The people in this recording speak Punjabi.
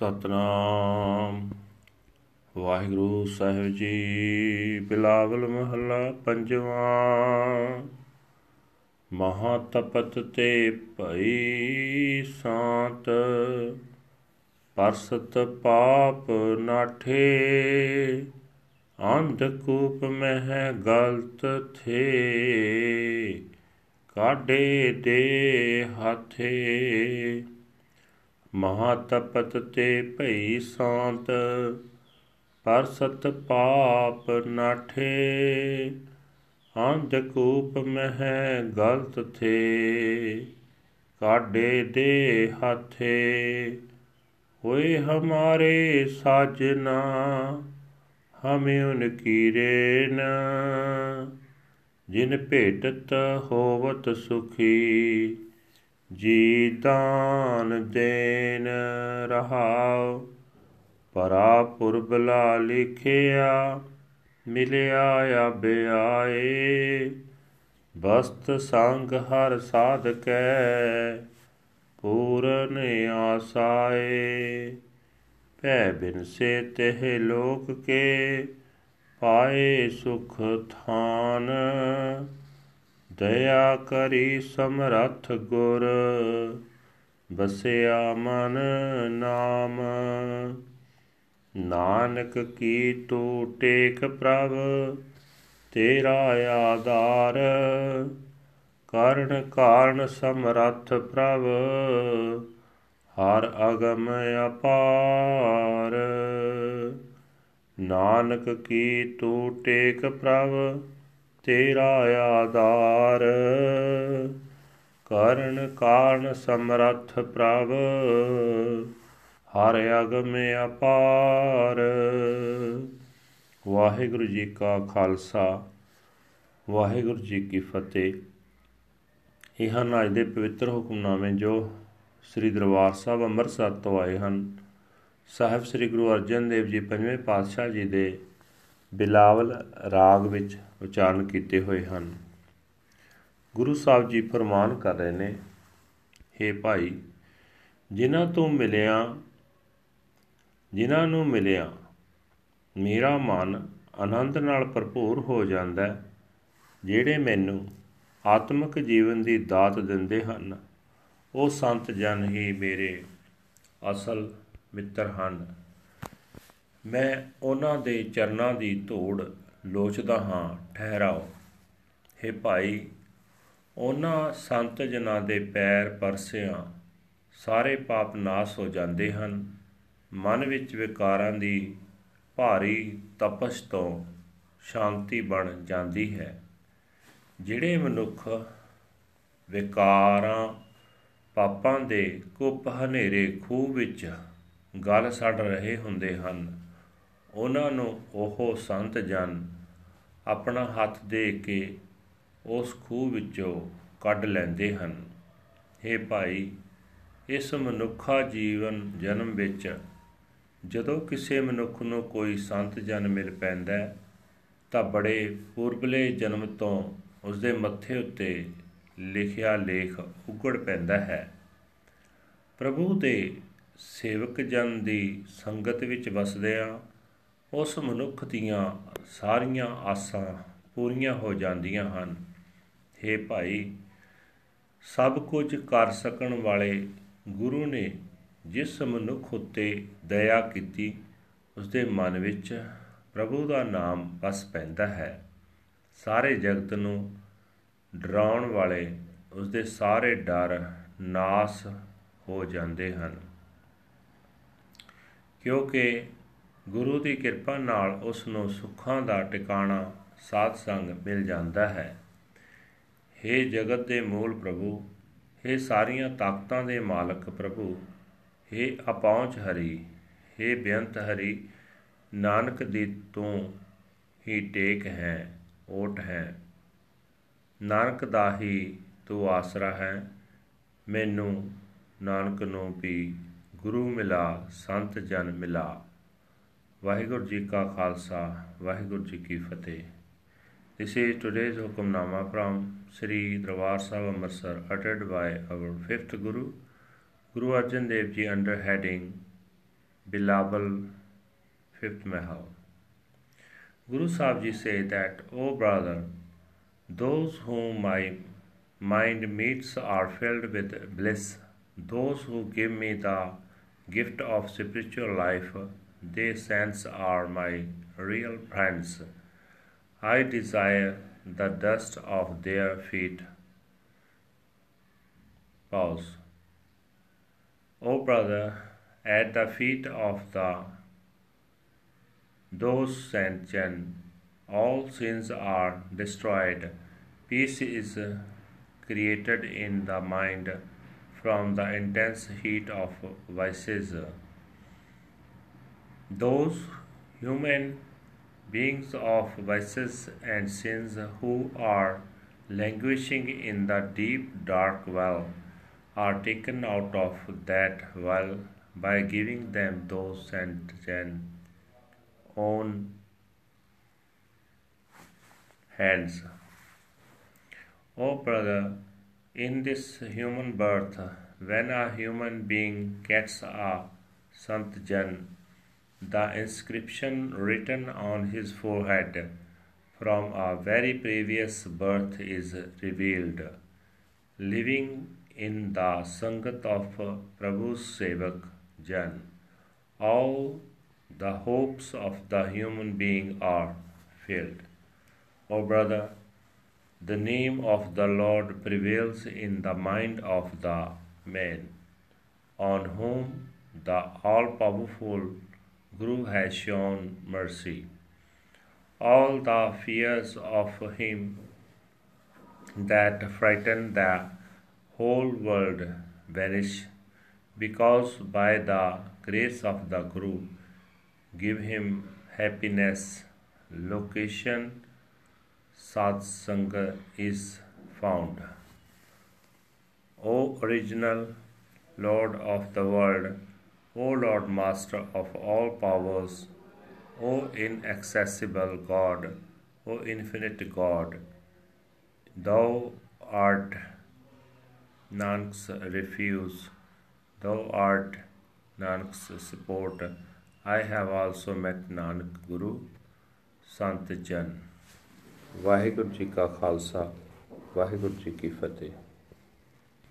ਸਤਨਾਮ। ਵਾਹਿਗੁਰੂ ਸਾਹਿਬ ਜੀ, ਬਿਲਾਵਲ ਮਹੱਲਾ ਪੰਜਵਾਂ। ਮਹਾ ਤਪਤ ਤੇ ਭਈ ਸਾਤ। ਪਰਸਤ ਪਾਪ ਨਾਠੇ। ਅੰਧ ਕੂਪ ਮਹਿ ਗਲਤ ਥੇ। ਕਾਢੇ ਦੇ ਹਾਥੇ। ਮਹਾ ਤਪਤ ਤੇ ਭਈ ਸਾਂਤ, ਪਰ ਸਤ ਪਾਪ ਨਾਠੇ। ਅੰਧ ਕੂਪ ਮਹਿ ਗਲਤ ਥੇ ਕਾਡੇ ਦੇ ਹਾਥੇ। ਹੋਏ ਹਮਾਰੇ ਸਾਜਨਾ ਹਮੇ ਉਨ ਕੀਰੇਨ ਜਿਨ ਭੇਟਤ ਹੋਵਤ ਸੁਖੀ ਜੀ ਦਾਨ ਦੇਨ ਰਹਾਉ ਪਰਾ ਪੁਰਬਲਾ ਲਿਖਿਆ, ਮਿਲਿਆ ਆਬੇ ਆਏ ਬਸਤ ਸੰਗ ਹਰ ਸਾਧਕੈ, ਪੂਰਨ ਆਸਾਏ। ਭੈ ਬਿਨ ਸੇ ਤਹਿ ਲੋਕ ਕੇ, ਪਾਏ ਸੁਖ ਥਾਨ। ਦਇਆ ਕਰੀ ਸਮਰੱਥ ਗੁਰ ਬਸਿਆ ਮਨ ਨਾਮ। ਨਾਨਕ ਕੀ ਤੂ ਟੇਕ ਪ੍ਰਭ, ਤੇਰਾ ਆਧਾਰ। ਕਰਨ ਕਾਰਨ ਸਮਰੱਥ ਪ੍ਰਭ, ਹਰ ਅਗਮ ਅਪਾਰ। ਨਾਨਕ ਕੀ ਤੂ ਟੇਕ ਪ੍ਰਭ ਤੇਰਾ ਆਧਾਰ। ਕਰਨ ਕਾਰਨ ਸਮਰੱਥ ਪ੍ਰਭ, ਹਰ ਅਗਮ ਅਪਾਰ। ਵਾਹਿਗੁਰੂ ਜੀ ਕਾ ਖਾਲਸਾ, ਵਾਹਿਗੁਰੂ ਜੀ ਕੀ ਫਤਿਹ। ਇਹ ਹਨ ਅੱਜ ਦੇ ਪਵਿੱਤਰ ਹੁਕਮਨਾਮੇ ਜੋ ਸ੍ਰੀ ਦਰਬਾਰ ਸਾਹਿਬ ਅੰਮ੍ਰਿਤਸਰ ਤੋਂ ਆਏ ਹਨ। ਸਾਹਿਬ ਸ੍ਰੀ ਗੁਰੂ ਅਰਜਨ ਦੇਵ ਜੀ ਪੰਜਵੇਂ ਪਾਤਸ਼ਾਹ ਜੀ ਦੇ ਬਿਲਾਵਲ ਰਾਗ ਵਿੱਚ ਉਚਾਰਨ ਕੀਤੇ ਹੋਏ ਹਨ। ਗੁਰੂ ਸਾਹਿਬ ਜੀ ਫਰਮਾਨ ਕਰ ਰਹੇ ਨੇ हे ਭਾਈ, ਜਿਨ੍ਹਾਂ ਤੋਂ ਮਿਲਿਆ, ਜਿਨ੍ਹਾਂ ਨੂੰ ਮਿਲਿਆ, ਮੇਰਾ ਮਨ ਆਨੰਦ ਨਾਲ ਭਰਪੂਰ ਹੋ ਜਾਂਦਾ ਜਿਹੜੇ ਮੈਨੂੰ ਆਤਮਿਕ ਜੀਵਨ ਦੀ ਦਾਤ ਦਿੰਦੇ ਹਨ, ਉਹ ਸੰਤ ਜਨ ਹੀ ਮੇਰੇ ਅਸਲ ਮਿੱਤਰ ਹਨ। ਮੈਂ ਉਹਨਾਂ ਦੇ ਚਰਨਾਂ ਦੀ ਧੂੜ ਲੋਚਦਾ ਹਾਂ, ਠਹਿਰਾਓ। हे ਭਾਈ, ਉਹਨਾਂ ਸੰਤ ਜਨਾਂ ਦੇ ਪੈਰ ਪਰਸਿਆਂ, ਸਾਰੇ ਪਾਪ ਨਾਸ ਹੋ ਜਾਂਦੇ ਹਨ। ਮਨ ਵਿੱਚ ਵਿਕਾਰਾਂ ਦੀ ਭਾਰੀ ਤਪਸ਼ ਤੋਂ ਸ਼ਾਂਤੀ ਬਣ ਜਾਂਦੀ ਹੈ। ਜਿਹੜੇ ਮਨੁੱਖ ਵਿਕਾਰਾਂ, ਪਾਪਾਂ ਦੇ ਕੁੱਪ ਹਨੇਰੇ ਖੂਹ ਵਿੱਚ ਗਲ ਸੜ ਰਹੇ ਹੁੰਦੇ ਹਨ ਉਹਨਾਂ ਨੂੰ ਉਹ ਸੰਤ ਜਨ ਆਪਣਾ ਹੱਥ ਦੇ ਕੇ ਉਸ ਖੂਹ ਵਿੱਚੋਂ ਕੱਢ ਲੈਂਦੇ ਹਨ। हे ਭਾਈ, ਇਸ ਮਨੁੱਖਾ ਜੀਵਨ ਜਨਮ ਵਿੱਚ ਜਦੋਂ ਕਿਸੇ ਮਨੁੱਖ ਨੂੰ ਕੋਈ ਸੰਤ ਜਨ ਮਿਲ ਪੈਂਦਾ ਤਾਂ ਬੜੇ ਪੂਰਬਲੇ ਜਨਮ ਤੋਂ ਉਸ ਦੇ ਮੱਥੇ ਉੱਤੇ ਲਿਖਿਆ ਲੇਖ ਉਗੜ ਪੈਂਦਾ ਹੈ। ਪ੍ਰਭੂ ਦੇ ਸੇਵਕ ਜਨ ਦੀ ਸੰਗਤ ਵਿੱਚ ਵਸਦਿਆਂ ਉਸ ਮਨੁੱਖ ਦੀਆਂ ਸਾਰੀਆਂ ਆਸਾਂ ਪੂਰੀਆਂ ਹੋ ਜਾਂਦੀਆਂ ਹਨ। हे ਭਾਈ, ਸਭ ਕੁਝ ਕਰ ਸਕਣ ਵਾਲੇ ਗੁਰੂ ਨੇ ਜਿਸ ਮਨੁੱਖ ਉੱਤੇ ਦਇਆ ਕੀਤੀ ਉਸ ਦੇ ਮਨ ਵਿੱਚ ਪ੍ਰਭੂ ਦਾ ਨਾਮ ਵਸ ਪੈਂਦਾ ਹੈ। ਸਾਰੇ ਜਗਤ ਨੂੰ ਡਰਾਉਣ ਵਾਲੇ ਉਸ ਦੇ ਸਾਰੇ ਡਰ ਨਾਸ ਹੋ ਜਾਂਦੇ ਹਨ। ਕਿਉਂਕਿ ਗੁਰੂ ਦੀ ਕਿਰਪਾ ਨਾਲ ਉਸ ਨੂੰ ਸੁੱਖਾਂ ਦਾ ਟਿਕਾਣਾ ਸਾਧ ਸੰਗ ਮਿਲ ਜਾਂਦਾ ਹੈ हे ਜਗਤ ਦੇ ਮੂਲ ਪ੍ਰਭੂ हे ਸਾਰੀਆਂ ਤਾਕਤਾਂ ਦੇ ਮਾਲਕ ਪ੍ਰਭੂ हे ਅਪਹੁੰਚ ਹਰੀ हे ਬੇਅੰਤ ਹਰੀ ਨਾਨਕ ਦੀ ਤੂੰ ਹੀ ਟੇਕ ਹੈ ਓਟ ਹੈ ਨਾਨਕ ਦਾ ਹੀ ਤੂੰ ਆਸਰਾ ਹੈ ਮੈਨੂੰ ਨਾਨਕ ਨੂੰ ਵੀ ਗੁਰੂ ਮਿਲਾ ਸੰਤ ਜਨ ਮਿਲਾ ਵਾਹਿਗੁਰੂ ਜੀ ਕਾ ਖਾਲਸਾ ਵਾਹਿਗੁਰੂ ਜੀ ਕੀ ਫਤਿਹ This is today's Hukamnama from Sri Darbar Sahib Amritsar uttered by our fifth Guru, Guru Arjan Dev Ji under heading Bilawal, fifth Mahal. Guru Sahib Ji say that, O brother, those whom my mind meets are filled with bliss. Those who give me the gift of spiritual life, they sense are my real friends. I desire the dust of their feet. Pause. O brother, at the feet of the those sent all sins are destroyed. Peace is created in the mind from the intense heat of vices. Those human beings of vices and sins who are languishing in the deep dark well are taken out of that well by giving them those sent own hands. Oh, brother, in this human birth, when a human being gets a Sant Jan, the inscription written on his forehead from a very previous birth is revealed. Living in the Sangat of Prabhu's Sevak Jan, all the hopes of the human being are filled. O brother, the name of the Lord prevails in the mind of the man, on whom the all powerful Guru has shown mercy. All the fears of him that frighten the whole world vanish because by the grace of the Guru give him happiness. Location Satsanga is found. O original Lord of the world, O Lord Master of all powers, O inaccessible God, O infinite God, Thou art Nanak's refuge, Thou art Nanak's support. I have also met Nanak Guru, Sant Jan. Waheguru ji ਕਾ ਖਾਲਸਾ ਵਾਹਿਗੁਰੂ ਜੀ ਕੀ ਫਤਿਹ